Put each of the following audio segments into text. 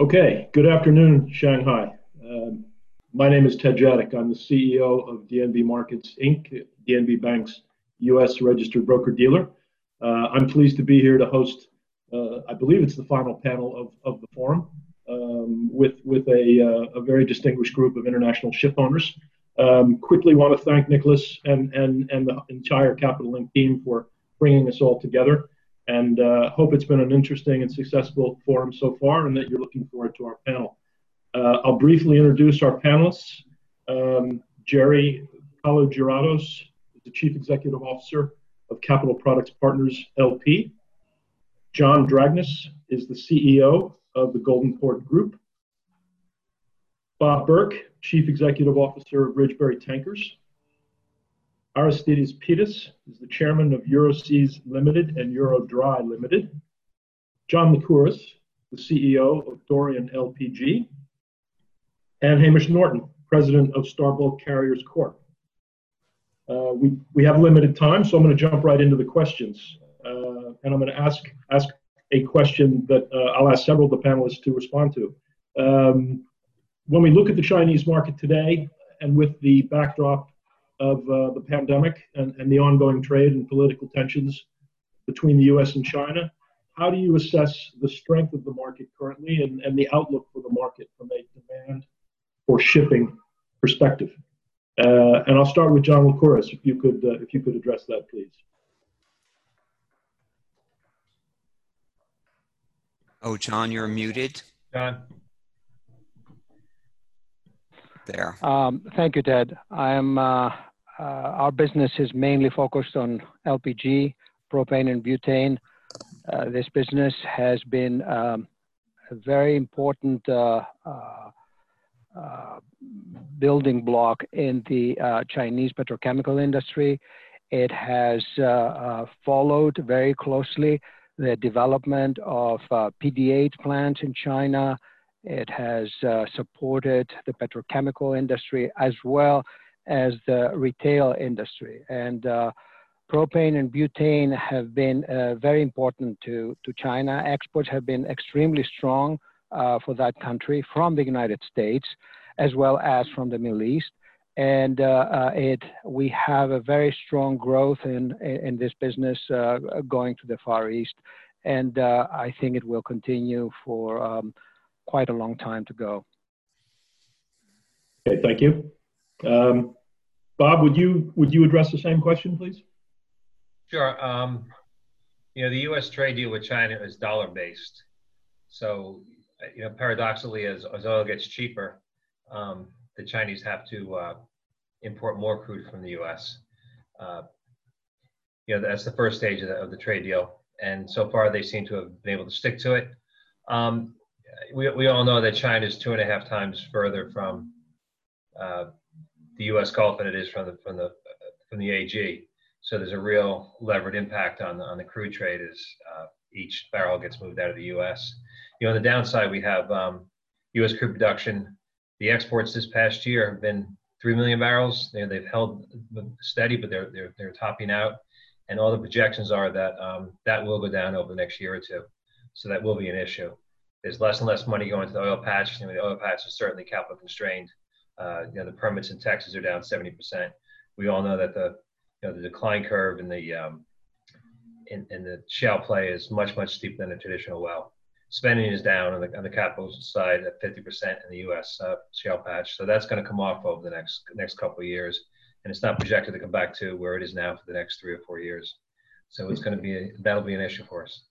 Okay, good afternoon, Shanghai. Um, my name is Ted Jadek. I'm the CEO of DNB Markets Inc., DNB Bank's U.S. registered broker dealer. Uh, I'm pleased to be here to host, uh, I believe it's the final panel of, of the forum, um, with, with a, uh, a very distinguished group of international ship owners. Um, quickly want to thank Nicholas and, and, and the entire Capital Link team for bringing us all together and uh, hope it's been an interesting and successful forum so far and that you're looking forward to our panel. Uh, I'll briefly introduce our panelists. Um, Jerry Kalogiratos is the Chief Executive Officer of Capital Products Partners LP. John Dragnis is the CEO of the Golden Port Group. Bob Burke, Chief Executive Officer of Ridgebury Tankers. Aristides Pittas is the chairman of Euroseas Limited and Eurodry Limited. John Lycouris, the CEO of Dorian LPG. And Hamish Norton, president of Starbulk Carriers Corp. Uh, we, we have limited time, so I'm going to jump right into the questions. Uh, and I'm going to ask, ask a question that uh, I'll ask several of the panelists to respond to. Um, when we look at the Chinese market today, and with the backdrop of uh, the pandemic and, and the ongoing trade and political tensions between the US and China. How do you assess the strength of the market currently and, and the outlook for the market from a demand for shipping perspective? Uh, and I'll start with John Lycouris, if you could uh, if you could address that, please. Oh, John, you're muted. John. There. Um, thank you, Ted. I am uh, our business is mainly focused on LPG, propane, and butane. Uh, this business has been um, a very important uh, building block in the Chinese petrochemical industry. It has followed very closely the development of PDH plants in China. It has uh, supported the petrochemical industry as well as the retail industry. And uh, propane and butane have been uh, very important to, to China. Exports have been extremely strong uh, for that country from the United States as well as from the Middle East. And uh, uh, it, we have a very strong growth in, in this business uh, going to the Far East. And I think it will continue for um, quite a long time to go. Okay, thank you. Um, Bob, would you would you address the same question, please? Sure. Um, you know, the U.S. trade deal with China is dollar based, so you know, paradoxically, as, as oil gets cheaper, um, the Chinese have to uh, import more crude from the U.S. Uh, you know, that's the first stage of the, of the, trade deal, and so far they seem to have been able to stick to it. Um, we, we all know that China is two and a half times further from uh, the U.S. Gulf than it is from the from the from the AG. So there's a real levered impact on the on the crude trade as uh, each barrel gets moved out of the U.S. You know, on the downside, we have um, U.S. crude production. The exports this past year have been three million barrels. They, they've held steady, but they're they're they're topping out, and all the projections are that um, that will go down over the next year or two. So that will be an issue there's less and less money going to the oil patch. You know, the oil patch is certainly capital constrained. Uh, you know, the permits in Texas are down 70%. We all know that the, you know, the decline curve in the, um, in, in the shale play is much, much steeper than a traditional well. Spending is down on the, on the capital side at 50% in the U.S. Uh, shale patch. So that's going to come off over the next, next couple of years. And it's not projected to come back to where it is now for the next three or four years. So it's going to be, a, that'll be an issue for us.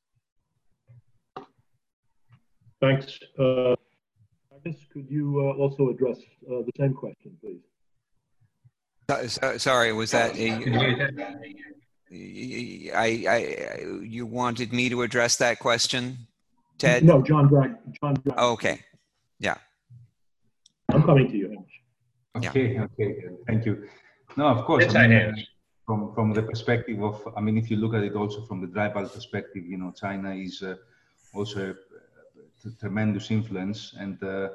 Thanks. Uh, could you uh, also address uh, the same question, please? So, sorry, was that a? I, I, you wanted me to address that question, Ted? No, John Drag. John Drag. Oh, okay. Yeah. I'm coming to you. Okay. Yeah. Okay. Thank you. No, of course. I mean, from from the perspective of, I mean, if you look at it also from the dry bulk perspective, you know, China is uh, also tremendous influence and uh,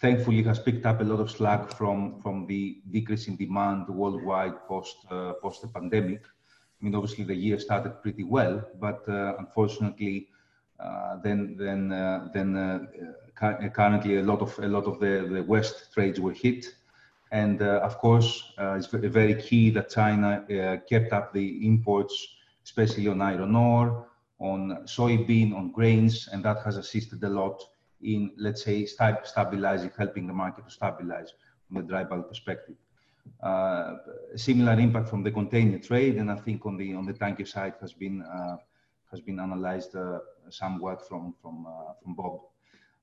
thankfully has picked up a lot of slack from from the decrease in demand worldwide post uh, post the pandemic. I mean, obviously the year started pretty well, but uh, unfortunately, uh, then then uh, then currently a lot of a lot of the, the West trades were hit. And of course, it's very key that China kept up the imports, especially on iron ore, on soybean, on grains, and that has assisted a lot in, let's say, stabilizing, helping the market to stabilize from the dry bulk perspective. Uh, similar impact from the container trade, and I think on the on the tanker side has been uh, has been analyzed uh, somewhat from from from Bob.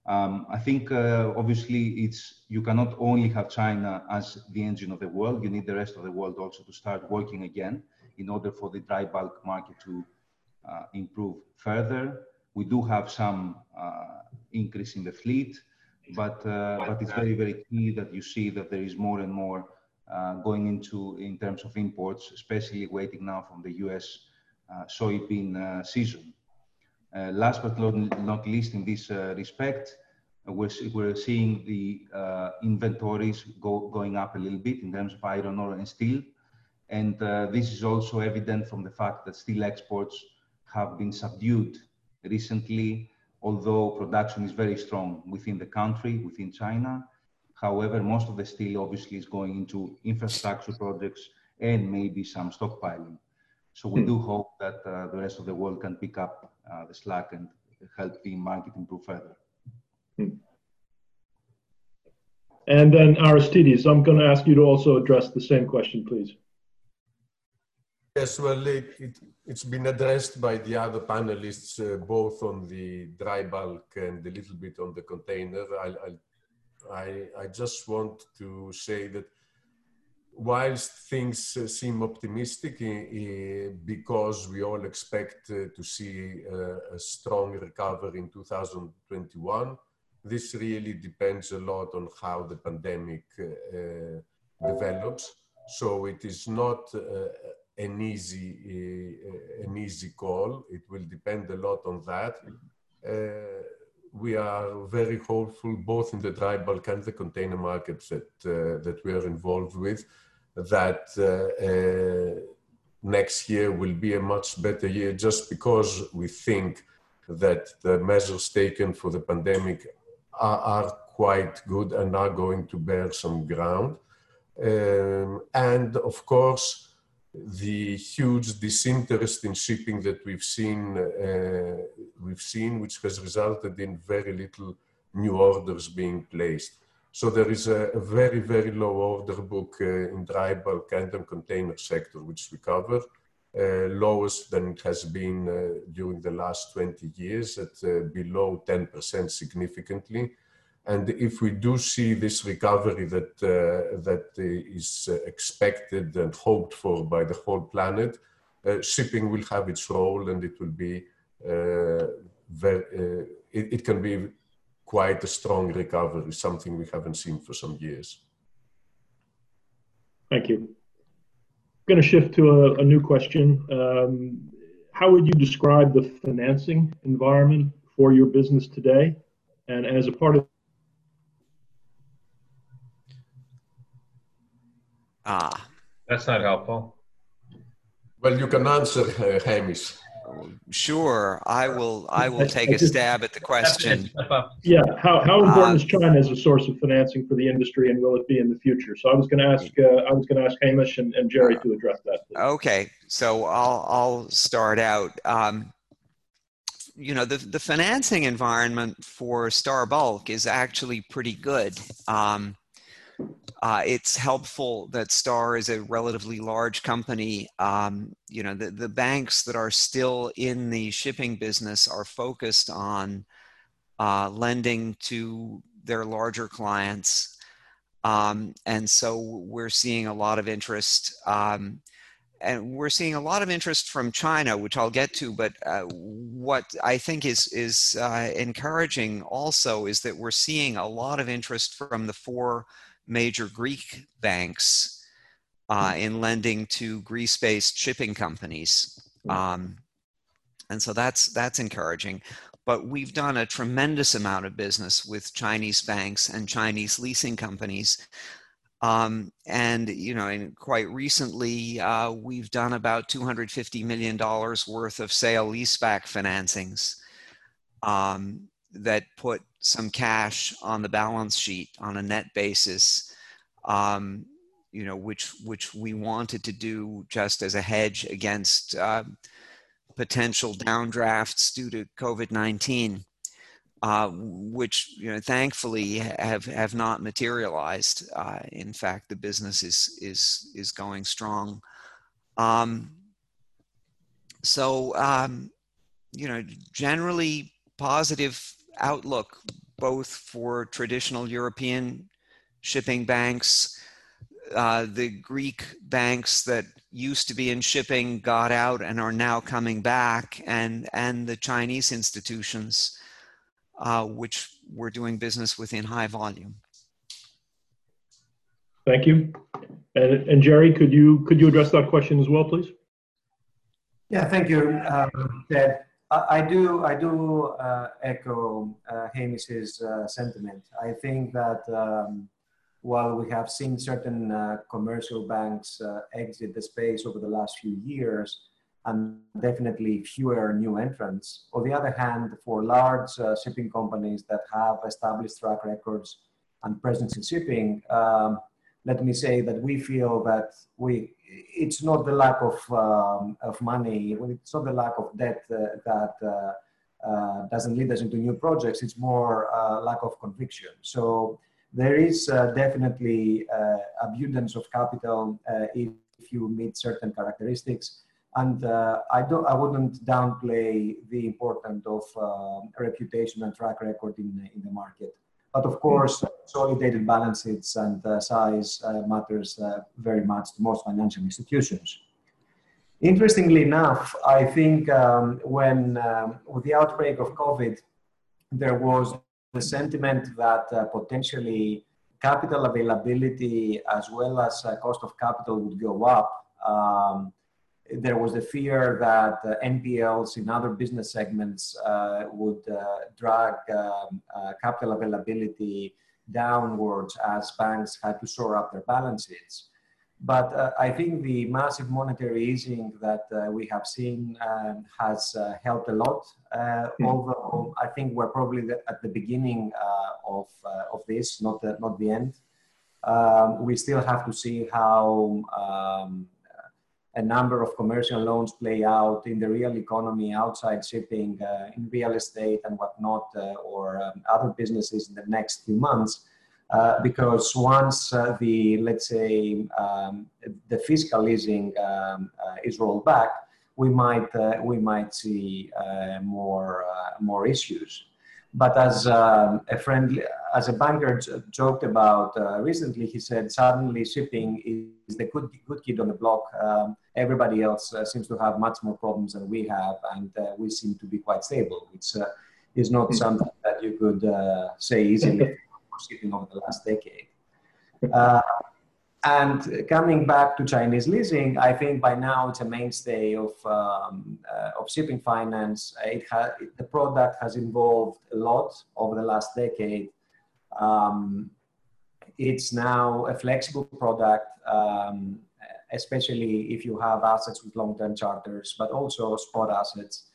Um, I think uh, obviously it's you cannot only have China as the engine of the world. You need the rest of the world also to start working again in order for the dry bulk market to uh, improve further. We do have some uh, increase in the fleet, but uh, but it's very very key that you see that there is more and more uh, going into in terms of imports, especially waiting now from the U.S. Uh, soybean season. Uh, last but not least, in this uh, respect, uh, we're, seeing the inventories go, going up a little bit in terms of iron ore and steel. And this is also evident from the fact that steel exports have been subdued recently, although production is very strong within the country, within China. However, most of the steel obviously is going into infrastructure projects and maybe some stockpiling. So we hmm. do hope that uh, the rest of the world can pick up uh, the slack and help the market improve further. Hmm. And then Aristides, I'm going to ask you to also address the same question, please. Yes, well, it, it, has been addressed by the other panelists, uh, both on the dry bulk and a little bit on the container. I, I, I just want to say that whilst things uh, seem optimistic because we all expect uh, to see uh, a strong recovery in 2021, this really depends a lot on how the pandemic develops. So it is not an easy an easy call. It will depend a lot on that. we are very hopeful both in the dry bulk and the container markets that uh, that we are involved with that uh, uh, next year will be a much better year just because we think that the measures taken for the pandemic are, are quite good and are going to bear some ground. Um, and of course, the huge disinterest in shipping that we've seen, uh, we've seen, which has resulted in very little new orders being placed. So there is a, a very, very low order book uh, in dry bulk and the container sector, which we cover, uh, lowest than it has been uh, during the last 20 years at uh, below 10% significantly. And if we do see this recovery that, uh, that is expected and hoped for by the whole planet, uh, shipping will have its role and it will be very, it, it can be quite a strong recovery, something we haven't seen for some years. Thank you. I'm going to shift to a, a new question. Um, how would you describe the financing environment for your business today? And as a part of that's not helpful. Well, you can answer, uh, Hamish. Sure, I will. I will take a stab at the question. Yeah, how, how important uh, is China as a source of financing for the industry, and will it be in the future? So I was going to ask. Uh, I was going to ask Hamish and, and Jerry to address that. Please. Okay, so I'll I'll start out. Um, you know, the the financing environment for Star Bulk is actually pretty good. Um, uh, it's helpful that Star is a relatively large company. Um, you know, the, the banks that are still in the shipping business are focused on uh, lending to their larger clients. Um, and so we're seeing a lot of interest. Um, and we're seeing a lot of interest from China, which I'll get to. But uh, what I think is is uh, encouraging also is that we're seeing a lot of interest from the four major Greek banks uh, hmm. in lending to Greece-based shipping companies. Hmm. Um, and so that's that's encouraging. But we've done a tremendous amount of business with Chinese banks and Chinese leasing companies. Um, and you know, and quite recently, uh, we've done about 250 million dollars worth of sale leaseback financings. Um, that put some cash on the balance sheet on a net basis, um, you know, which which we wanted to do just as a hedge against uh, potential downdrafts due to COVID nineteen. Uh, which you know thankfully have have not materialized. Uh, in fact, the business is is is going strong. Um, so um, you know, generally positive outlook both for traditional European shipping banks. Uh, the Greek banks that used to be in shipping got out and are now coming back, and and the Chinese institutions uh, which we're doing business within high volume. Thank you. And, and Jerry, could you could you address that question as well, please? Yeah, thank you, um, Ted. I, do I do uh, echo uh, Hamish's uh, sentiment. I think that um, while we have seen certain uh, commercial banks uh, exit the space over the last few years, and definitely fewer new entrants. On the other hand, for large uh, shipping companies that have established track records and presence in shipping, um, let me say that we feel that we it's not the lack of um, of money, it's not the lack of debt uh, that uh, uh, doesn't lead us into new projects. It's more uh, lack of conviction. So there is uh, definitely abundance of capital if, if you meet certain characteristics and I don't, I wouldn't downplay the importance of uh, reputation and track record in, in the market. But of course, consolidated balance sheets and uh, size uh, matters uh, very much to most financial institutions. Interestingly enough, I think um, when um, with the outbreak of COVID, there was the sentiment that uh, potentially capital availability as well as cost of capital would go up. Um, there was a fear that uh, NPLs in other business segments uh, would uh, drag um, uh, capital availability downwards as banks had to shore up their balance sheets. But uh, I think the massive monetary easing that uh, we have seen um, has helped a lot. Mm. Although I think we're probably at the beginning of, of this, not the, not the end. Um, we still have to see how um, a number of commercial loans play out in the real economy outside shipping, uh, in real estate and whatnot, uh, or um, other businesses in the next few months. Uh, because once uh, the, let's say, um, the fiscal easing um, uh, is rolled back, we might, uh, we might see more, more issues. But as um, a friend, as a banker joked about recently, he said suddenly shipping is the good, good kid on the block. Everybody else uh, seems to have much more problems than we have, and uh, we seem to be quite stable, which uh, is not hmm. something that you could uh, say easily shipping over the last decade. Uh, and coming back to Chinese leasing, I think by now it's a mainstay of, um, uh, of shipping finance. It ha- the product has evolved a lot over the last decade. Um, it's now a flexible product, um, especially if you have assets with long-term charters, but also spot assets.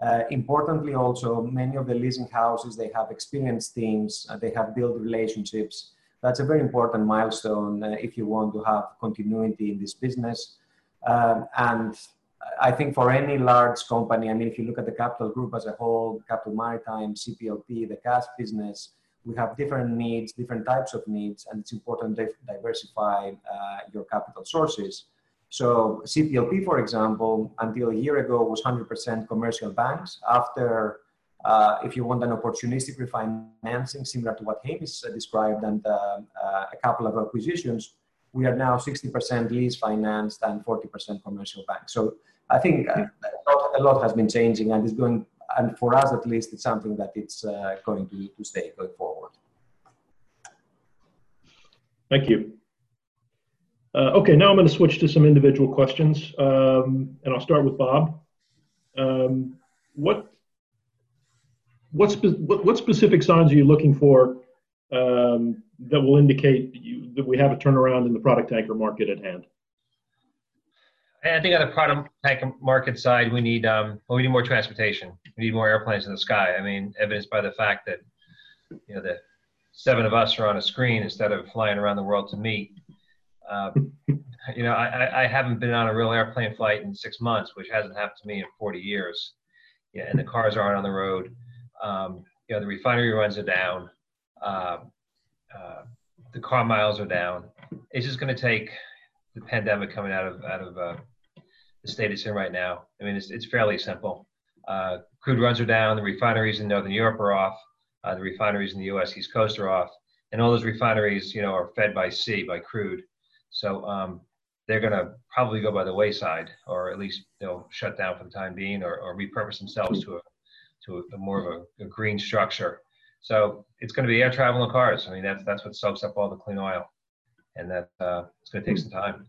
Uh, importantly, also many of the leasing houses they have experienced teams, uh, they have built relationships that's a very important milestone uh, if you want to have continuity in this business. Um, and I think for any large company, I mean, if you look at the capital group as a whole, Capital Maritime, CPLP, the cash business, we have different needs, different types of needs, and it's important to diversify uh, your capital sources. So CPLP, for example, until a year ago was 100% commercial banks. After uh, if you want an opportunistic refinancing similar to what Hamish uh, described and uh, uh, a couple of acquisitions, we are now 60% lease financed and 40% commercial banks. So I think a lot, a lot, has been changing and is going, and for us at least, it's something that it's going to, to stay going forward. Thank you. Uh, okay, now I'm going to switch to some individual questions, um, and I'll start with Bob. Um, what what, spe- what, what specific signs are you looking for um, that will indicate you, that we have a turnaround in the product tanker market at hand? I think on the product tanker market side, we need um, well, we need more transportation. We need more airplanes in the sky. I mean, evidenced by the fact that you know the seven of us are on a screen instead of flying around the world to meet. Uh, you know, I, I haven't been on a real airplane flight in six months, which hasn't happened to me in 40 years. Yeah, and the cars aren't on the road. Um, you know, the refinery runs are down. Uh, uh, the car miles are down. It's just going to take the pandemic coming out of out of uh, the state it's in right now. I mean, it's, it's fairly simple. Uh, crude runs are down. The refineries in Northern Europe are off. Uh, the refineries in the U.S. East Coast are off, and all those refineries, you know, are fed by sea by crude. So um, they're going to probably go by the wayside, or at least they'll shut down for the time being, or, or repurpose themselves to a to a, more of a, a, green structure. So it's going to be air travel and cars. I mean, that's that's what soaks up all the clean oil, and that uh, it's going to take some time.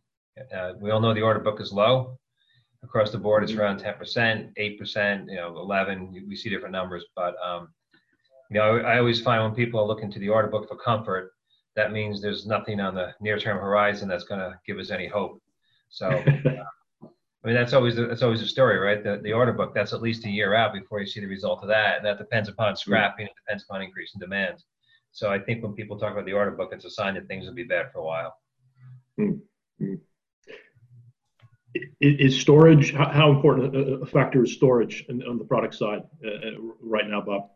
Uh, we all know the order book is low across the board. It's around 10%, 8%, you know, 11. We see different numbers, but um, you know, I, I always find when people are looking to the order book for comfort, that means there's nothing on the near-term horizon that's going to give us any hope. So, uh, I mean, that's always the, that's always the story, right? The, the order book that's at least a year out before you see the result of that, and that depends upon scrapping. It depends upon increase in demand. So I think when people talk about the order book, it's a sign that things will be bad for a while. Mm-hmm. Is storage how important a factor is storage on the product side uh, uh, right now, Bob?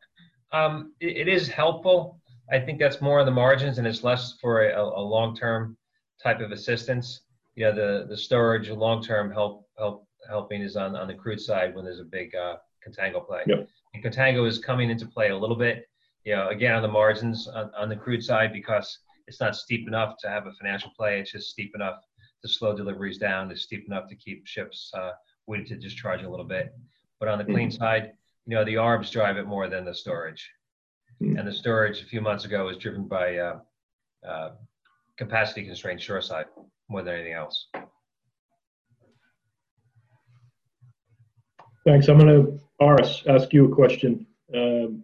Um, it, it is helpful. I think that's more on the margins and it's less for a, a long-term type of assistance. Yeah, the the storage long-term help help helping is on on the crude side when there's a big uh, contango play. Yep. And contango is coming into play a little bit. You know, again on the margins on, on the crude side because it's not steep enough to have a financial play. It's just steep enough to slow deliveries down. It's steep enough to keep ships uh, weighted to discharge a little bit. But on the clean mm-hmm. side, you know, the arbs drive it more than the storage. Mm-hmm. And the storage a few months ago was driven by uh, uh, capacity constrained shoreside more than anything else. Thanks. I'm going to, Aris, ask you a question. Um,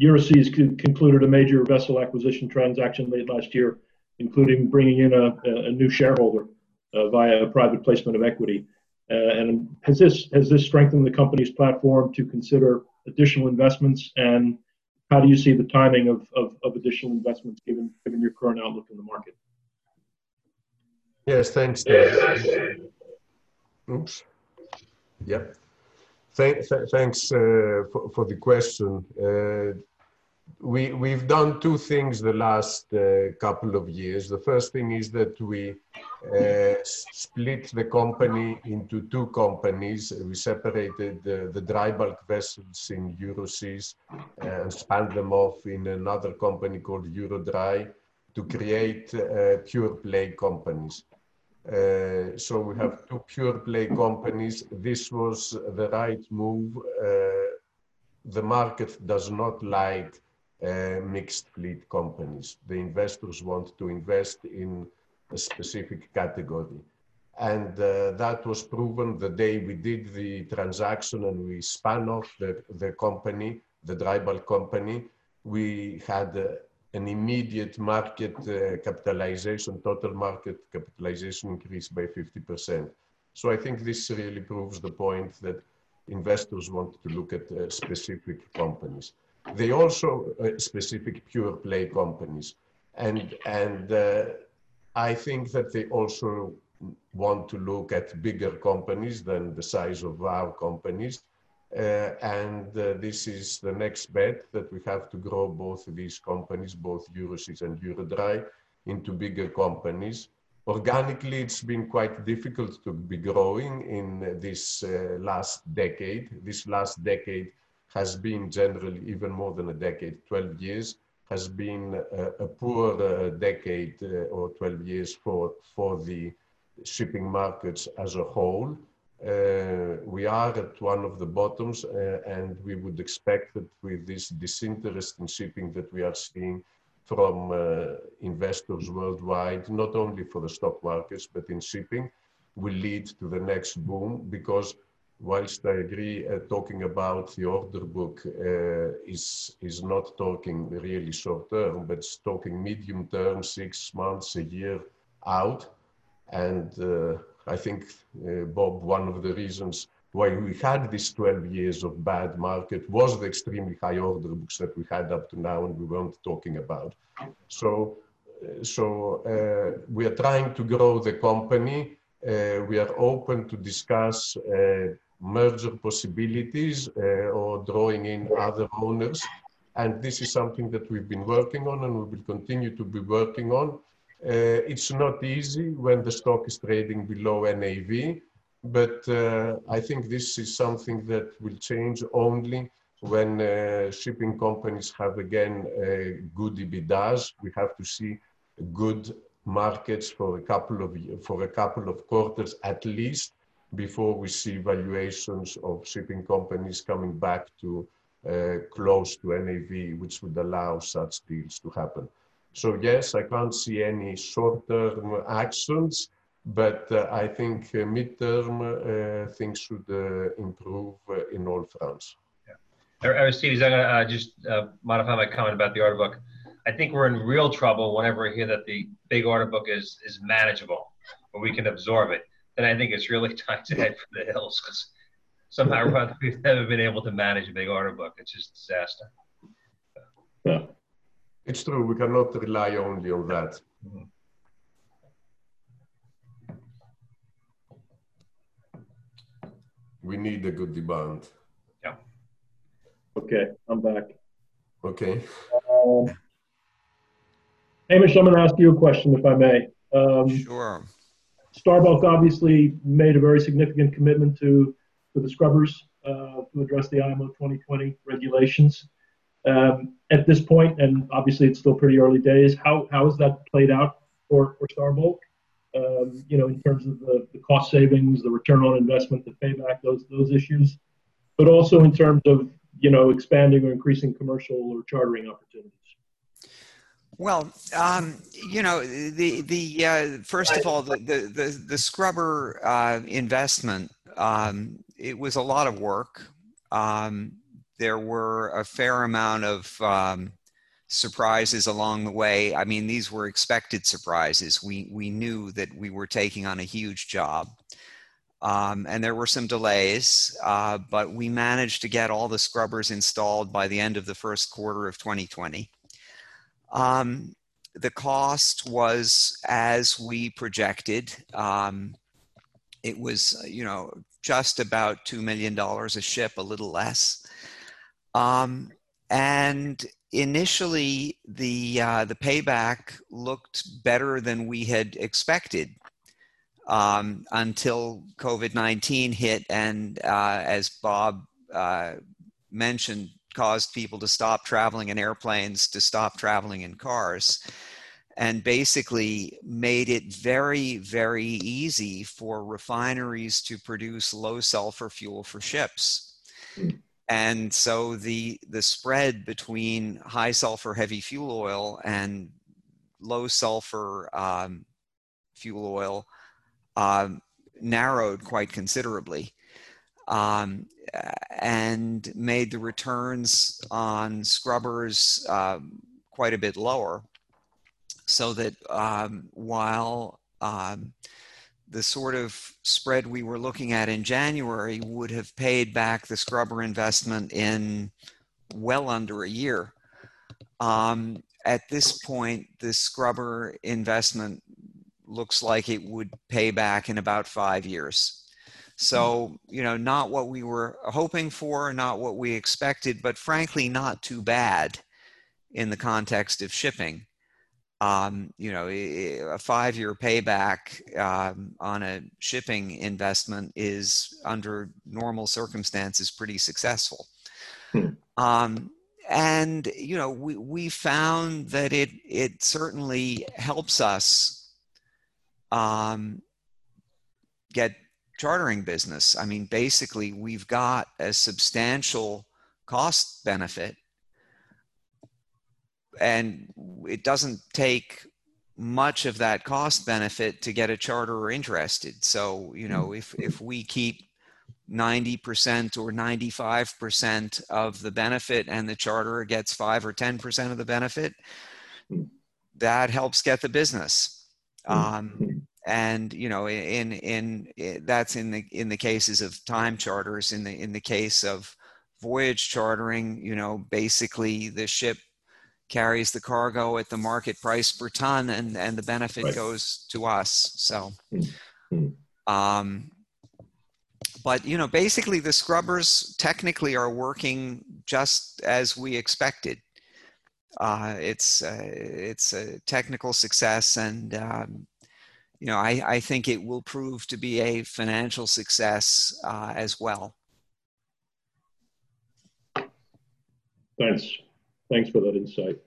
Euroseas concluded a major vessel acquisition transaction late last year, including bringing in a, a new shareholder uh, via a private placement of equity. Uh, and has this has this strengthened the company's platform to consider additional investments? And how do you see the timing of, of, of additional investments given given your current outlook in the market? Yes, thanks, Dave. Oops. Yep. Th- th- thanks uh, for, for, the question. Uh, we, we've done two things the last uh, couple of years. The first thing is that we uh, split the company into two companies. We separated the dry bulk vessels in Euroseas and spun them off in another company called Eurodry to create uh, pure play companies. Uh, so we have two pure play companies. This was the right move. Uh, the market does not like uh, mixed fleet companies. The investors want to invest in a specific category. And uh, that was proven the day we did the transaction and we spun off the, the company, the dry bulk company. We had uh, an immediate market uh, capitalization, total market capitalization increased by 50%. So I think this really proves the point that investors want to look at uh, specific companies. They also uh, specific pure play companies. And, and uh, I think that they also want to look at bigger companies than the size of our companies uh, and uh, this is the next bet that we have to grow both these companies, both Euroseas and Eurodry, into bigger companies. Organically, it's been quite difficult to be growing in this uh, last decade. This last decade has been generally even more than a decade, 12 years, has been a, a poor uh, decade uh, or 12 years for, for the shipping markets as a whole. Uh, we are at one of the bottoms, uh, and we would expect that with this disinterest in shipping that we are seeing from uh, investors worldwide, not only for the stock markets, but in shipping, will lead to the next boom because whilst I agree uh, talking about the order book uh, is, is not talking really short term, but it's talking medium term, six months, a year out. And uh, I think, uh, Bob, one of the reasons why we had this 12 years of bad market was the extremely high order books that we had up to now and we weren't talking about. So, uh, so uh, we are trying to grow the company. We are open to discuss merger possibilities uh, or drawing in other owners. And this is something that we've been working on and we will continue to be working on. Uh, it's not easy when the stock is trading below NAV, but uh, I think this is something that will change only when uh, shipping companies have again good EBITDAs. We have to see good markets for a couple of for a couple of quarters at least before we see valuations of shipping companies coming back to uh, close to NAV, which would allow such deals to happen. So yes, I can't see any short-term actions, but uh, I think uh, midterm uh, things should uh, improve uh, in all fronts. Yeah. Aristides, I'm going to just modify my comment about the order book. I think we're in real trouble whenever we hear that the big order book is is manageable, or we can absorb it. Then I think it's really time to head for the hills because somehow or other we've never been able to manage a big order book. It's just a disaster. Yeah. It's true. We cannot rely only on that. Mm-hmm. We need a good demand. Yeah. Okay, I'm back. Okay. Um, Hamish, I'm going to ask you a question, if I may. Um, sure. Star Bulk obviously made a very significant commitment to, to the scrubbers uh, to address the IMO 2020 regulations. Um, at this point, and obviously it's still pretty early days, how, how has that played out for, for Starbulk? Um, you know, in terms of the, the cost savings, the return on investment, the payback, those those issues, but also in terms of you know expanding or increasing commercial or chartering opportunities. Well, um, you know, the the uh, first of all, the the the, scrubber uh, investment, um, it was a lot of work. Um, there were a fair amount of um, surprises along the way. I mean, these were expected surprises. We we knew that we were taking on a huge job, um, and there were some delays, uh, but we managed to get all the scrubbers installed by the end of the first quarter of 2020. Um, the cost was as we projected. Um, it was, you know, just about $2 million a ship, a little less. Um, and initially, the, uh, the payback looked better than we had expected um, until COVID 19 hit. And uh, as Bob uh, mentioned, caused people to stop traveling in airplanes, to stop traveling in cars, and basically made it very, very easy for refineries to produce low sulfur fuel for ships. And so the, the spread between high sulfur heavy fuel oil and low sulfur um, fuel oil um, narrowed quite considerably um, and made the returns on scrubbers um, quite a bit lower. So that um, while um, the sort of spread we were looking at in January would have paid back the scrubber investment in well under a year. Um, at this point, the scrubber investment looks like it would pay back in about five years. So, you know, not what we were hoping for, not what we expected, but frankly, not too bad in the context of shipping. Um, you know, a five year payback um, on a shipping investment is, under normal circumstances, pretty successful. Hmm. Um, and you know we, we found that it it certainly helps us um, get chartering business. I mean, basically, we've got a substantial cost benefit, and it doesn't take much of that cost benefit to get a charterer interested. So, you know, if if we keep 90% or 95% of the benefit and the charterer gets 5 or 10% of the benefit, that helps get the business. Um, and you know in, in in that's in the in the cases of time charters in the in the case of voyage chartering you know basically the ship carries the cargo at the market price per ton and and the benefit right. goes to us so mm-hmm. um but you know basically the scrubbers technically are working just as we expected uh, it's uh, it's a technical success and um, you know I, I think it will prove to be a financial success uh, as well thanks thanks for that insight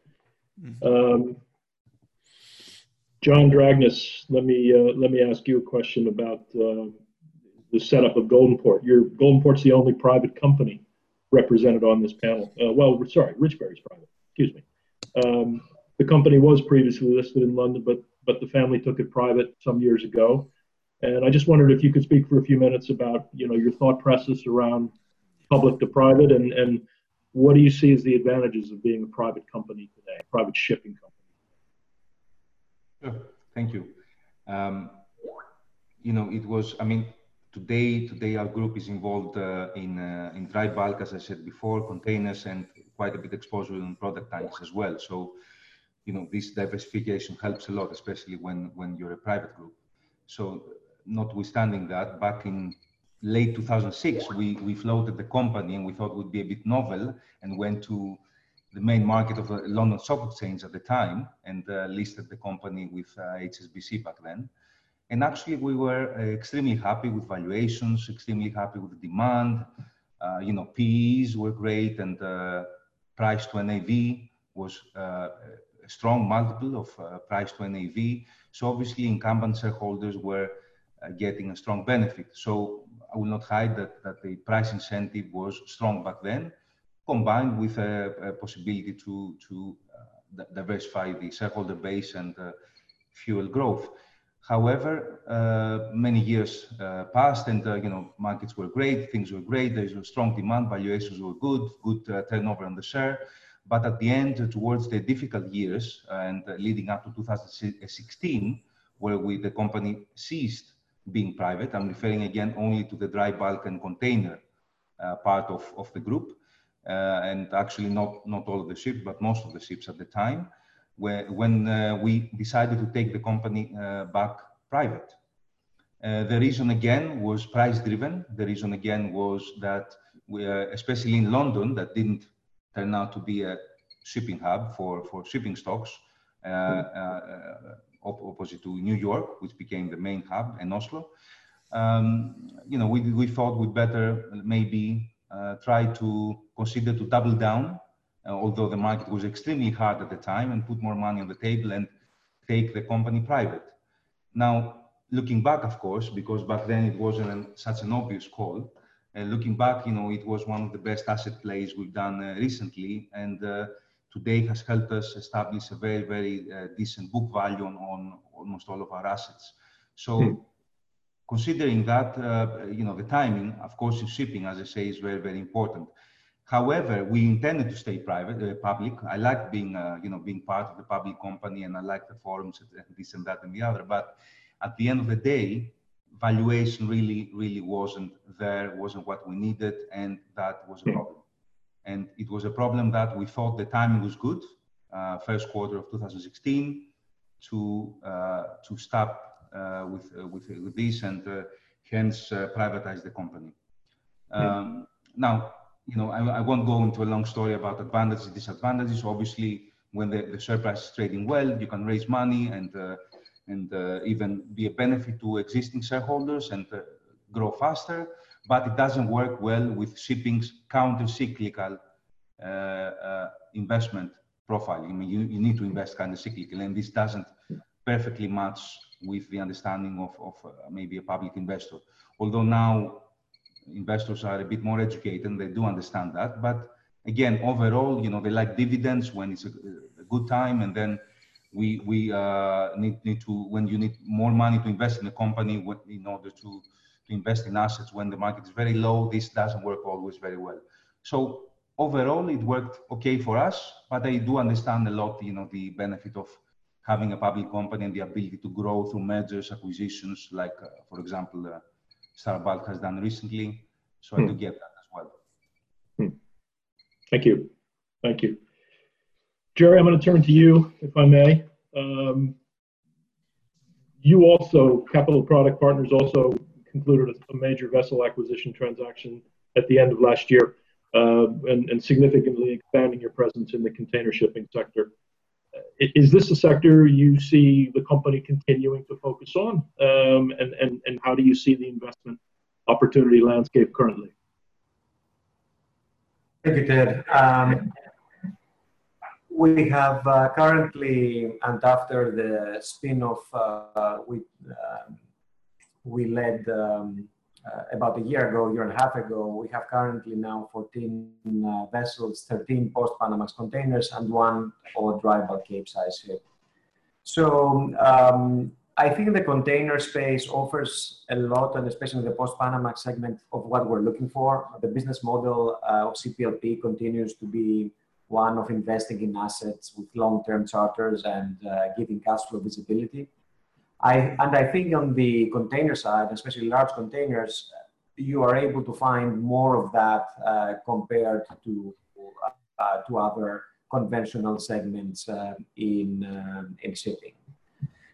mm-hmm. um, John Dragnis, let me uh, let me ask you a question about uh, the setup of Goldenport. Your Goldenport's the only private company represented on this panel. Uh, well, sorry, Ridgebury's private. Excuse me. Um, the company was previously listed in London, but but the family took it private some years ago. And I just wondered if you could speak for a few minutes about you know your thought process around public to private, and and what do you see as the advantages of being a private company today, private shipping company? Sure. Thank you. Um, you know, it was. I mean, Today, today our group is involved uh, in, uh, in dry bulk, as I said before, containers and quite a bit exposure in product tanks as well. So, you know, this diversification helps a lot, especially when, when you're a private group. So notwithstanding that, back in late 2006, we, we floated the company and we thought would be a bit novel and went to the main market of the London Stock Exchange at the time and uh, listed the company with HSBC uh, back then. And actually, we were uh, extremely happy with valuations, extremely happy with the demand. Uh, you know, PEs were great, and uh, price to NAV was uh, strong multiple of uh, price to NAV. So obviously, incumbent shareholders were uh, getting a strong benefit. So I will not hide that, that the price incentive was strong back then, combined with a, a possibility to, to diversify the shareholder base and fuel growth. However, uh, many years uh, passed and, uh, you know, markets were great, things were great, there's a strong demand, valuations were good, good uh, turnover on the share. But at the end, towards the difficult years and uh, leading up to 2016, where we, the company ceased being private, I'm referring again only to the dry bulk and container uh, part of, of the group, and actually not, not all of the ships, but most of the ships at the time where, when uh, we decided to take the company uh, back private. Uh, the reason again was price driven. The reason again was that we, especially in London, that didn't turn out to be a shipping hub for, for shipping stocks, opposite to New York, which became the main hub, and Oslo. Um, you know, we, we thought we'd better maybe uh, try to consider to double down uh, although the market was extremely hard at the time, and put more money on the table and take the company private. Now, looking back, of course, because back then it wasn't an, such an obvious call. Uh, looking back, you know, it was one of the best asset plays we've done uh, recently, and uh, today has helped us establish a very, very uh, decent book value on, on, almost all of our assets. So, hmm. considering that, uh, you know, the timing, of course, in shipping, as I say, is very, very important. However, we intended to stay private, uh, public. I like being, uh, you know, being part of the public company, and I like the forums and this and that and the other. But at the end of the day, valuation really, really wasn't there, wasn't what we needed, and that was a problem. And it was a problem that we thought the timing was good, uh, first quarter of 2016, to uh, to stop uh, with, uh, with with this and hence privatize the company. Um, now you know, I, I, won't go into a long story about advantages, disadvantages. Obviously, when the, the share price is trading well, you can raise money and uh, and uh, even be a benefit to existing shareholders and uh, grow faster. But it doesn't work well with shipping's counter-cyclical uh, investment profile. I mean, you, you need to invest counter-cyclical, and this doesn't perfectly match with the understanding of, of maybe a public investor. Although now investors are a bit more educated and they do understand that. But again, overall, you know, they like dividends when it's a, a good time, and then we we uh, need need to when you need more money to invest in a company in order to to invest in assets when the market is very low. This doesn't work always very well. So overall, it worked okay for us, but I do understand a lot, you know, the benefit of having a public company and the ability to grow through mergers, acquisitions, like, uh, for example, uh, Star Bulk has done recently. So hmm. I do get that as well. Hmm. Thank you. Thank you. Jerry, I'm going to turn to you, if I may. Um, you also, Capital Product Partners, also concluded a, major vessel acquisition transaction at the end of last year uh, and, and, significantly expanding your presence in the container shipping sector. Is this a sector you see the company continuing to focus on? Um, and, and, and how do you see the investment opportunity landscape currently? Thank you, Ted. Um, we have uh, currently, and after the spin-off, uh, we um, we led um, uh, about a year ago, year and a half ago. We have currently now 14 uh, vessels, 13 post-Panamax containers, and one or dry bulk Capesize ship. So um, I think the container space offers a lot, and especially the post-Panamax segment of what we're looking for. The business model uh, of CPLP continues to be one of investing in assets with long-term charters and uh, giving cash flow visibility. I, and I think on the container side, especially large containers, you are able to find more of that uh, compared to uh, to other conventional segments uh, in uh, in shipping.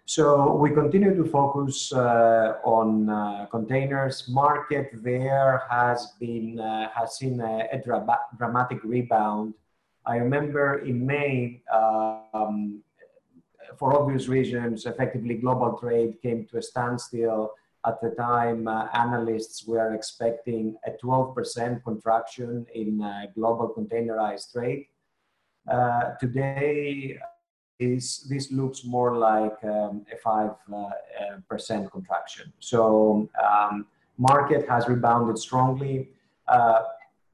So we continue to focus uh, on uh, containers. Market there has been has seen a, a dra- dramatic rebound I remember in May, um, for obvious reasons, effectively global trade came to a standstill. At the time, uh, analysts were expecting a 12% contraction in uh, global containerized trade. Uh, today, is, this looks more like um, a 5% uh, contraction. So, um, market has rebounded strongly. Uh,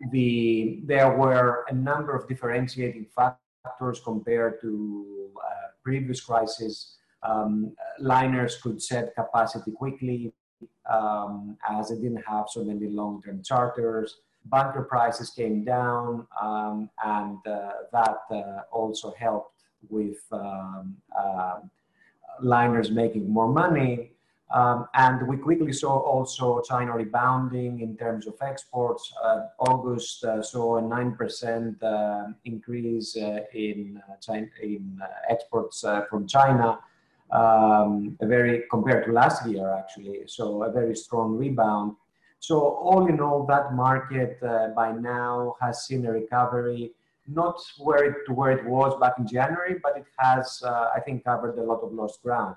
the, there were a number of differentiating factors compared to uh, previous crises. Um, liners could set capacity quickly um, as they didn't have so many long-term charters. Bunker prices came down, um, and uh, that uh, also helped with um, uh, liners making more money. Um, and we quickly saw also China rebounding in terms of exports. Uh, August uh, saw a 9% uh, increase uh, in, uh, China, in uh, exports from China, um, very compared to last year actually. So a very strong rebound. So all in all, that market by now has seen a recovery, not where it, to where it was back in January, but it has, I think, covered a lot of lost ground.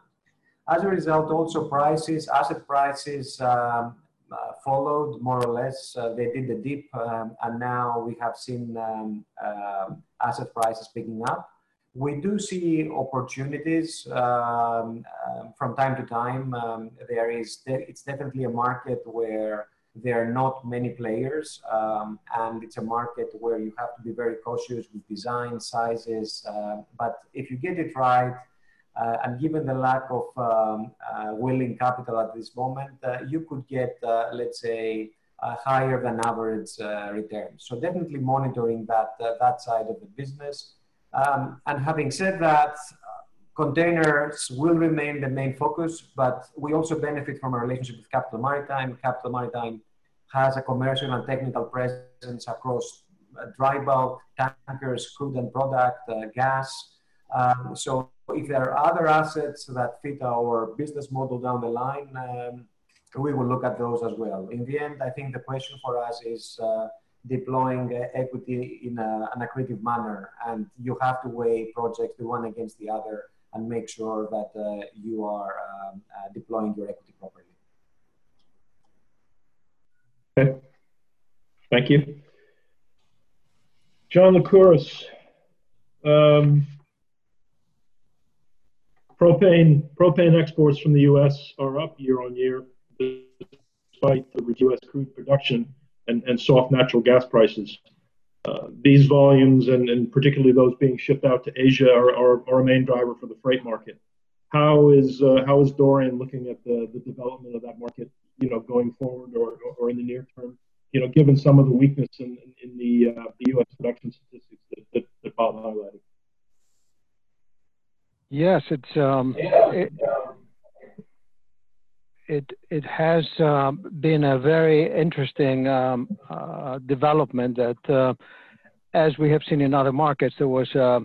As a result, also prices, asset prices um, uh, followed more or less. Uh, they did the dip, um, and now we have seen um, uh, asset prices picking up. We do see opportunities um, um, from time to time. Um, there is, it's definitely a market where there are not many players, and it's a market where you have to be very cautious with design, sizes. Uh, but if you get it right, uh, and given the lack of um, uh, willing capital at this moment, uh, you could get, let's say, higher than average returns. So definitely monitoring that, that side of the business. Um, and having said that, containers will remain the main focus, but we also benefit from a relationship with Capital Maritime. Capital Maritime has a commercial and technical presence across uh, dry bulk, tankers, crude and product, uh, gas. Um, so if there are other assets that fit our business model down the line, um, we will look at those as well. In the end, I think the question for us is uh, deploying uh, equity in a, an accretive manner, and you have to weigh projects the one against the other and make sure that uh, you are um, uh, deploying your equity properly. Okay, thank you. John Lycouris, um, Propane propane exports from the U.S. are up year on year, despite the U.S. crude production and, and soft natural gas prices. Uh, these volumes, and, and particularly those being shipped out to Asia, are, are, are a main driver for the freight market. How is uh, how is Dorian looking at the, the development of that market, you know, going forward or, or in the near term? You know, given some of the weakness in, in, the, uh, the U.S. production statistics that, that, that Bob highlighted. Yes, it's um, it, it it has um, been a very interesting um, uh, development that, uh, as we have seen in other markets, there was a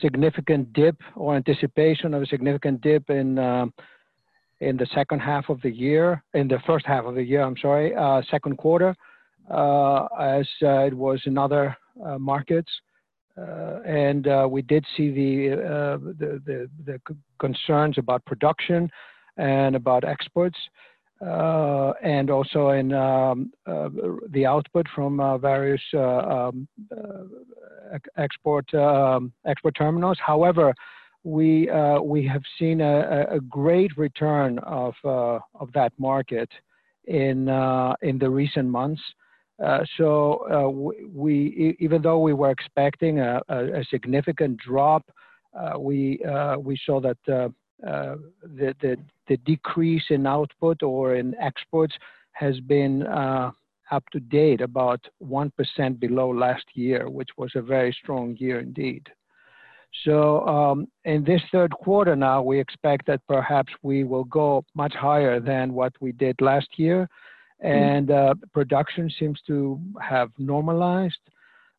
significant dip or anticipation of a significant dip in uh, in the second half of the year, in the first half of the year. I'm sorry, uh, second quarter, uh, as uh, it was in other markets. And we did see the, the, the, the concerns about production and about exports, uh, and also in um, uh, the output from uh, various uh, um, uh, export um, export terminals. However, we uh, we have seen a, a great return of of that market in in the recent months. So we, even though we were expecting a, a, a significant drop, we we saw that uh, the, the, the decrease in output or in exports has been uh, up to date about 1% below last year, which was a very strong year indeed. So um, in this third quarter now, we expect that perhaps we will go much higher than what we did last year. Mm. And uh, production seems to have normalized.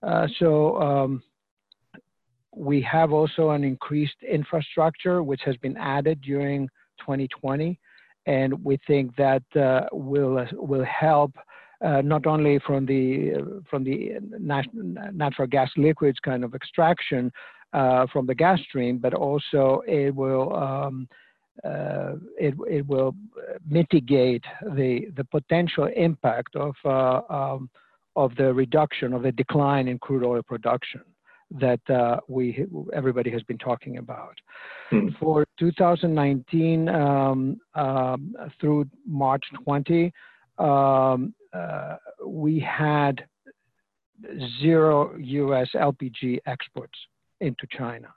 Uh, so um, we have also an increased infrastructure which has been added during 2020, and we think that uh, will will help uh, not only from the from the nat natural gas liquids kind of extraction uh, from the gas stream, but also it will um, uh, it, it will mitigate the the potential impact of uh, um, of the reduction of the decline in crude oil production that uh, we everybody has been talking about. Mm. For 2019 um, um, through March 20, um, uh, we had zero U.S. LPG exports into China.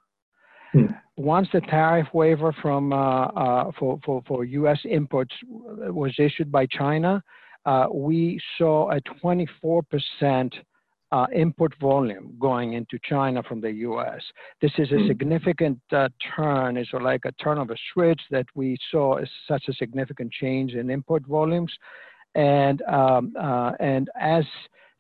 Mm. Once the tariff waiver from uh, uh for, for, for U.S. imports was issued by China, uh, we saw a 24 percent uh, import volume going into China from the US. This is a hmm. significant uh, turn, it's like a turn of a switch that we saw such a significant change in import volumes. And, um, uh, and as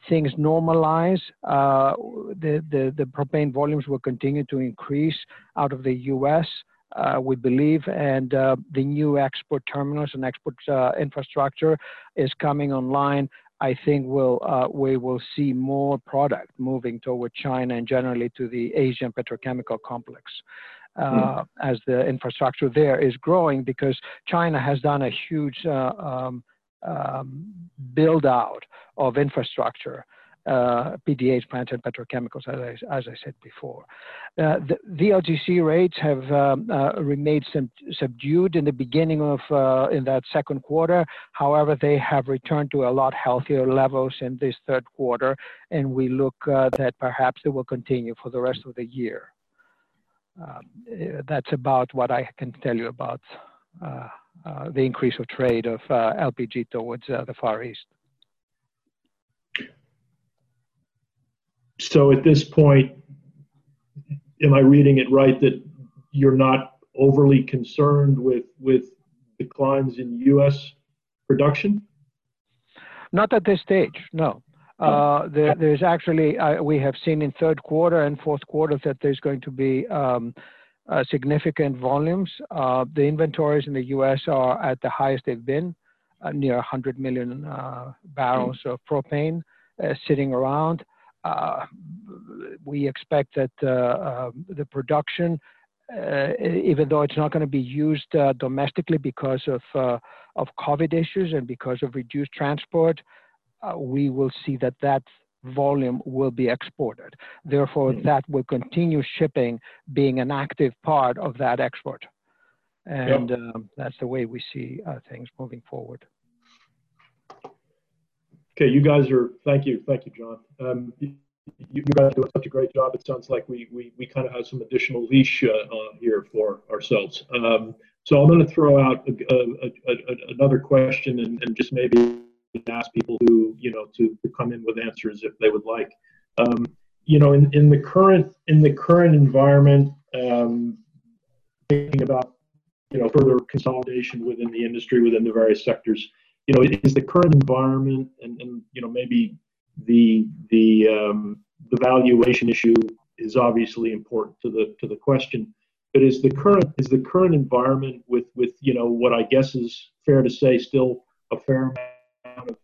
things normalize, uh, the, the, the propane volumes will continue to increase out of the US. Uh, we believe, and uh, the new export terminals and export uh, infrastructure is coming online I think we'll, uh, we will see more product moving toward China and generally to the Asian petrochemical complex. Uh, mm. As the infrastructure there is growing, because China has done a huge uh, um, build out of infrastructure uh, PDH plants and petrochemicals, as I, as I said before. Uh, the VLGC rates have um, uh, remained sub subdued in the beginning of uh, in that second quarter. However, they have returned to a lot healthier levels in this third quarter, and we look uh, that perhaps they will continue for the rest of the year. Um, that's about what I can tell you about uh, the increase of trade of LPG towards the Far East. so at this point, am I reading it right that you're not overly concerned with with declines in U.S. production? Not at this stage, no. Uh, there, there's actually, uh, we have seen in third quarter and fourth quarter that there's going to be um, uh, significant volumes. Uh, the inventories in the U.S. are at the highest they've been, uh, near 100 million uh, barrels of propane sitting around. Uh, we expect that uh, the production, uh, even though it's not going to be used domestically because of, of COVID issues and because of reduced transport, we will see that that volume will be exported. Therefore, mm-hmm. that will continue shipping being an active part of that export. And yep. um, that's the way we see uh, things moving forward. Okay, you guys are, thank you, thank you, John. Um, you, you guys are doing such a great job. It sounds like we, we, we kind of have some additional leash uh, uh, here for ourselves. Um, so I'm going to throw out a, a, a, another question and, and, just maybe ask people who, you know, to, to come in with answers if they would like. Um, you know, in, in the current in the current environment, um, thinking about you know further consolidation within the industry within the various sectors. You know, is the current environment and, and you know maybe the the um, the valuation issue is obviously important to the to the question. But is the current is the current environment with with you know what I guess is fair to say still a fair amount of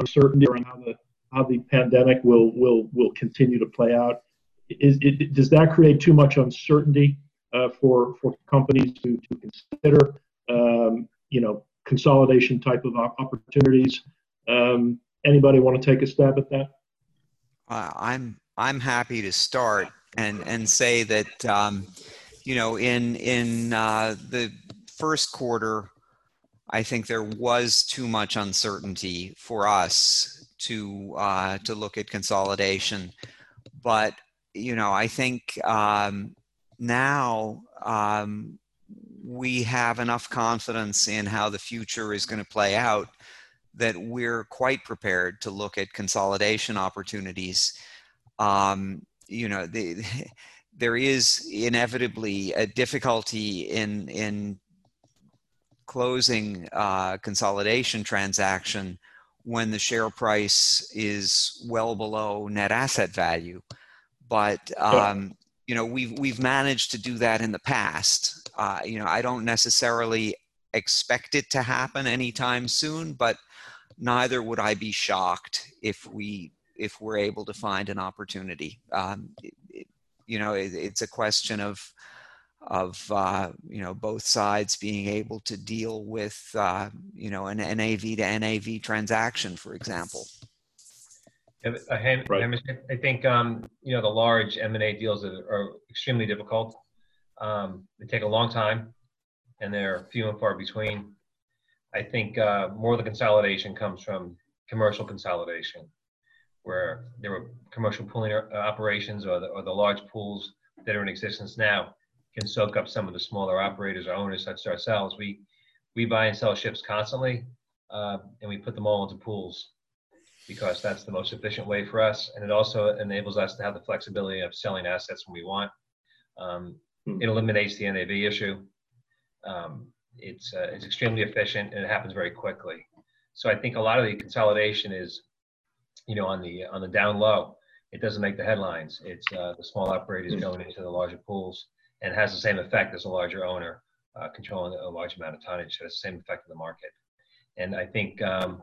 uncertainty around how the how the pandemic will will will continue to play out. Is it, does that create too much uncertainty uh, for for companies to to consider um, you know consolidation type of opportunities? Um, anybody want to take a stab at that? Uh, I'm I'm happy to start and and say that um, you know in in uh, the first quarter, I think there was too much uncertainty for us to uh, to look at consolidation, but you know I think um, now um, we have enough confidence in how the future is going to play out that we're quite prepared to look at consolidation opportunities. Um, you know, the, there is inevitably a difficulty in in closing uh, consolidation transaction when the share price is well below net asset value. But um, you know, we've we've managed to do that in the past. Uh, you know, I don't necessarily expect it to happen anytime soon, but neither would I be shocked if we if we're able to find an opportunity. Um, it, you know, it, it's a question of of uh, you know both sides being able to deal with uh, you know an NAV to NAV transaction, for example. Yeah, right. I think um, you know the large M and A deals are, are extremely difficult. Um, they take a long time, and they're few and far between. I think uh, more of the consolidation comes from commercial consolidation, where there were commercial pooling uh, operations or the, or the large pools that are in existence now can soak up some of the smaller operators or owners such as ourselves. We we buy and sell ships constantly, uh, and we put them all into pools because that's the most efficient way for us, and it also enables us to have the flexibility of selling assets when we want. Um, hmm. it eliminates the NAV issue. Um, it's uh, it's extremely efficient and it happens very quickly. So I think a lot of the consolidation is, you know, on the on the down low. It doesn't make the headlines. It's uh, the small operators going into the larger pools and has the same effect as a larger owner uh, controlling a large amount of tonnage. So it's the same effect in the market. And I think um,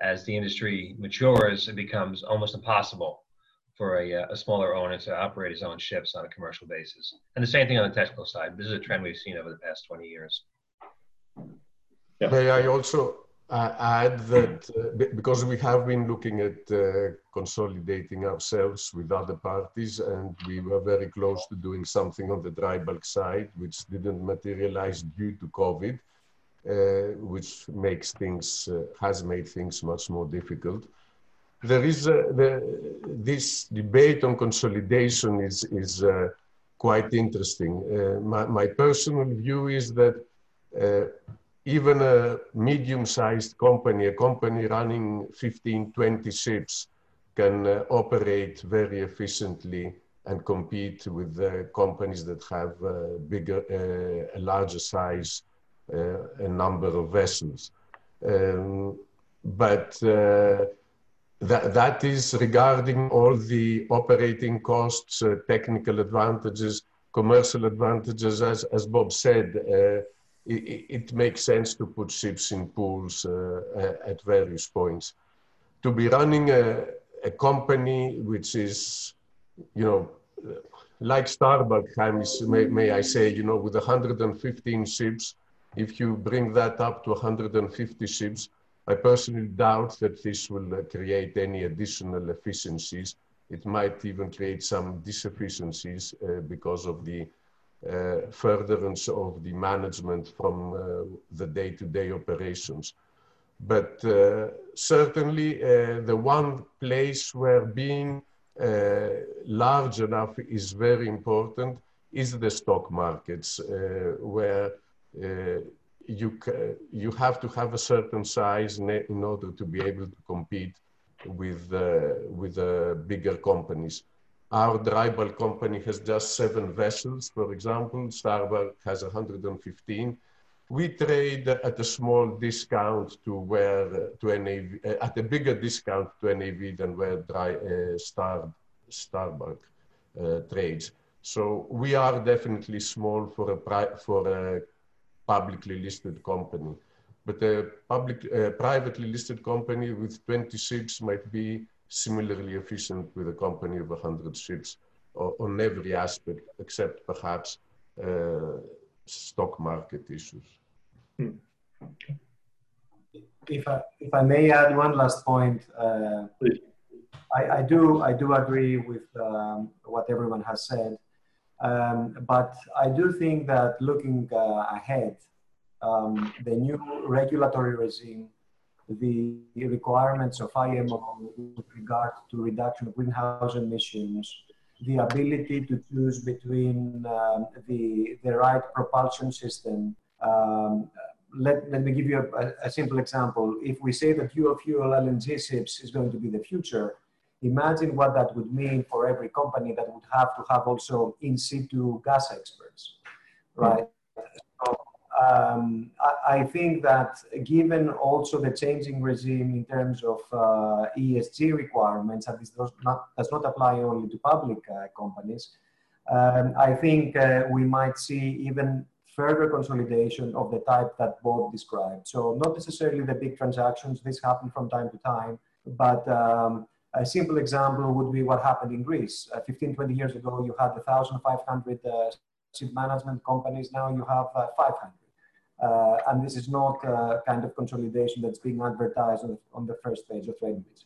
as the industry matures, it becomes almost impossible for a, uh, a smaller owner to operate his own ships on a commercial basis. And the same thing on the technical side. This is a trend we've seen over the past 20 years. Yeah. May I also uh, add that uh, because we have been looking at uh, consolidating ourselves with other parties and we were very close to doing something on the dry bulk side, which didn't materialize due to COVID, uh, which makes things, uh, has made things much more difficult. There is the, this debate on consolidation is, is quite interesting. My, my personal view is that uh, even a medium-sized company, a company running 15, 20 ships, can uh, operate very efficiently and compete with the companies that have uh, bigger, uh, a larger size, uh, a number of vessels. Um, but uh, that, that is regarding all the operating costs, technical advantages, commercial advantages, as, as Bob said it, it, makes sense to put ships in pools uh, at various points. To be running a, a company which is, you know, like Star Bulk, may, may I say, you know, with 115 ships, if you bring that up to 150 ships, I personally doubt that this will uh, create any additional efficiencies. It might even create some disefficiencies uh, because of the uh, furtherance of the management from uh, the day-to-day operations. But uh, certainly the one place where being large enough is very important is the stock markets, where you, you have to have a certain size in order to be able to compete with, uh, with uh, bigger companies. Our dry bulk company has just seven vessels, for example. Star Bulk has 115. We trade at a small discount to where to NAV, uh, at a bigger discount to NAV than where dry uh, Star Star Bulk uh, trades. So we are definitely small for a for a publicly listed company, but a public uh, privately listed company with 26 might be similarly efficient with a company of 100 ships on every aspect, except perhaps uh, stock market issues. Hmm. If I, if I may add one last point, uh, I, I, do I do agree with um, what everyone has said, um, but I do think that looking uh, ahead, um, the new regulatory regime the requirements of IMO with regard to reduction of greenhouse emissions, the ability to choose between um, the, the right propulsion system. Um, let, let me give you a, a, simple example. If we say that dual fuel LNG ships is going to be the future, imagine what that would mean for every company that would have to have also in situ gas experts, right? So um, I, I, think that given also the changing regime in terms of uh, ESG requirements, and this does not, does not apply only to public uh, companies, um, I think uh, we might see even further consolidation of the type that Bob described. So not necessarily the big transactions, this happen from time to time, but um, a simple example would be what happened in Greece. Uh, 15, 20 years ago, you had 1,500 uh, ship management companies, now you have uh, 500. Uh, and this is not a kind of consolidation that's being advertised on, on the first page of TradeBridge.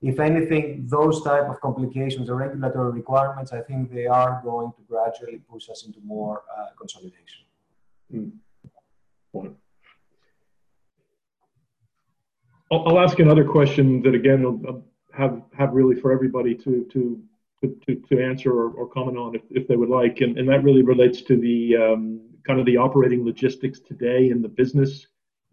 If anything, those type of complications or regulatory requirements, I think they are going to gradually push us into more uh, consolidation. Mm. I'll, I'll, ask another question that again will have have really for everybody to to to, to answer or, or comment on if, if they would like, and, and that really relates to the um, kind of the operating logistics today in the business,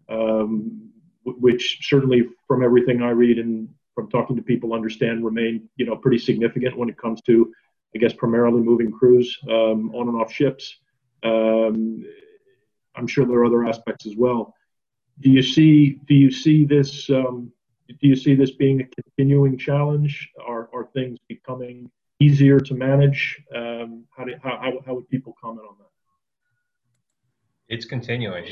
um, which certainly from everything I read and from talking to people understand remain, you know, pretty significant when it comes to, I guess, primarily moving crews um, on and off ships. Um, I'm sure there are other aspects as well. Do you see? Do you see this? Um, do you see this being a continuing challenge? Are are things becoming easier to manage? Um, how, do, how, how, how would people comment on that? It's continuing.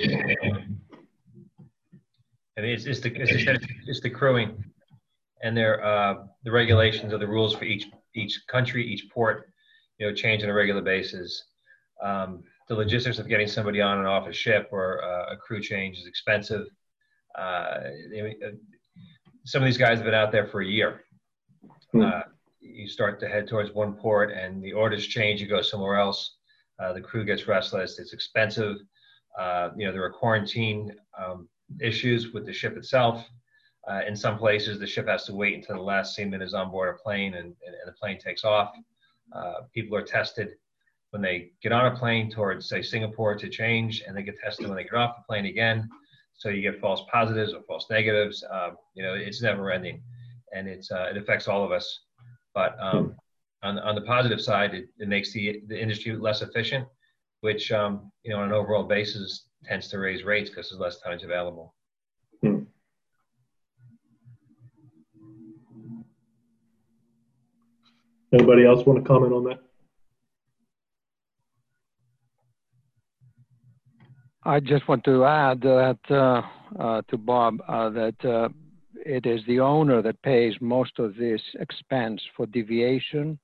I mean, it's, it's the it's the, it's the crewing, and their uh, the regulations or the rules for each each country, each port, you know, change on a regular basis. Um, the logistics of getting somebody on and off a ship or uh, a crew change is expensive. Uh, some of these guys have been out there for a year. Hmm. Uh, you start to head towards one port, and the orders change. You go somewhere else. Uh, the crew gets restless. It's expensive. Uh, you know, there are quarantine um, issues with the ship itself. Uh, in some places, the ship has to wait until the last seaman is on board a plane and, and, and the plane takes off. Uh, people are tested when they get on a plane towards, say, Singapore to change, and they get tested when they get off the plane again. So you get false positives or false negatives. Um, you know, it's never ending, and it's uh, it affects all of us. But um, on, on the positive side, it, it makes the, the industry less efficient which um, you know on an overall basis tends to raise rates because there's less tonnage available. Hmm. Anybody else want to comment on that? I just want to add that uh, uh, to Bob uh, that uh, it is the owner that pays most of this expense for deviation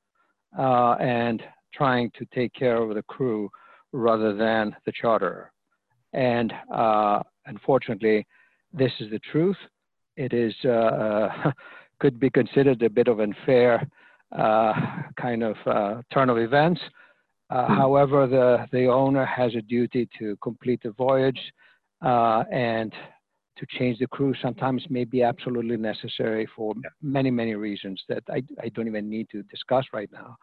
uh, and trying to take care of the crew rather than the charter. And uh, unfortunately, this is the truth. It is uh, could be considered a bit of unfair uh, kind of uh, turn of events. Uh, hmm. However, the, the owner has a duty to complete the voyage uh, and to change the crew sometimes may be absolutely necessary for many, many reasons that I, I don't even need to discuss right now.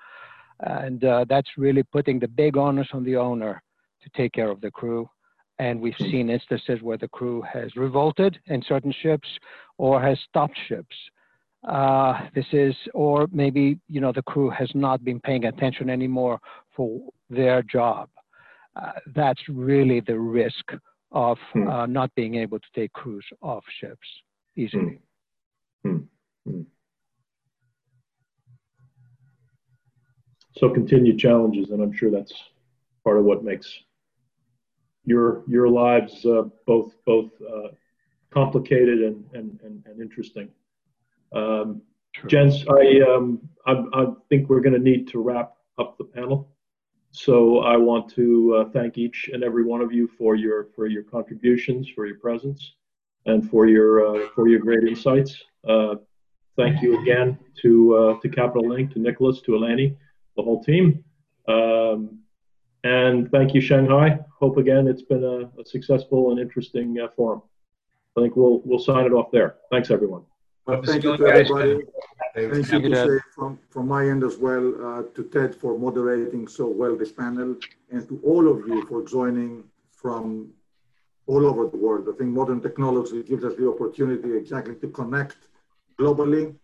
And uh, that's really putting the big onus on the owner to take care of the crew. And we've seen instances where the crew has revolted in certain ships or has stopped ships. uh, this is, or maybe you know the crew has not been paying attention anymore for their job. Uh, that's really the risk of hmm. uh, not being able to take crews off ships easily. Hmm. Hmm. So continued challenges, and I'm sure that's part of what makes your your lives uh, both both uh, complicated and and and, and interesting. Um, Gents, I, um, I, I think we're going to need to wrap up the panel. So I want to uh, thank each and every one of you for your for your contributions, for your presence, and for your uh, for your great insights. Uh, thank you again to uh, to Capital Link, to Nicholas, to Eleni, the whole team, um, and thank you Shanghai. Hope again it's been a, a successful and interesting uh, forum. I think we'll we'll sign it off there. Thanks everyone. Well, thank you to everybody. Thank you to say from, from my end as well uh, to Ted for moderating so well this panel and to all of you for joining from all over the world. I think modern technology gives us the opportunity exactly to connect globally.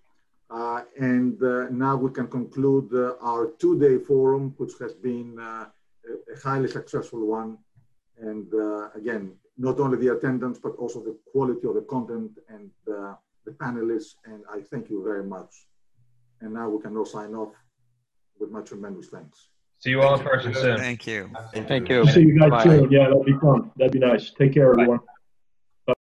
Uh, and uh, now we can conclude uh, our two-day forum, which has been uh, a highly successful one. And uh, again, not only the attendance, but also the quality of the content and the panelists, and I thank you very much. And now we can all sign off with my tremendous thanks. See you all in person soon. Thank you. Thank you. See you guys Bye. soon. Yeah, that'd be fun. That'd be nice. Take care, everyone. Bye.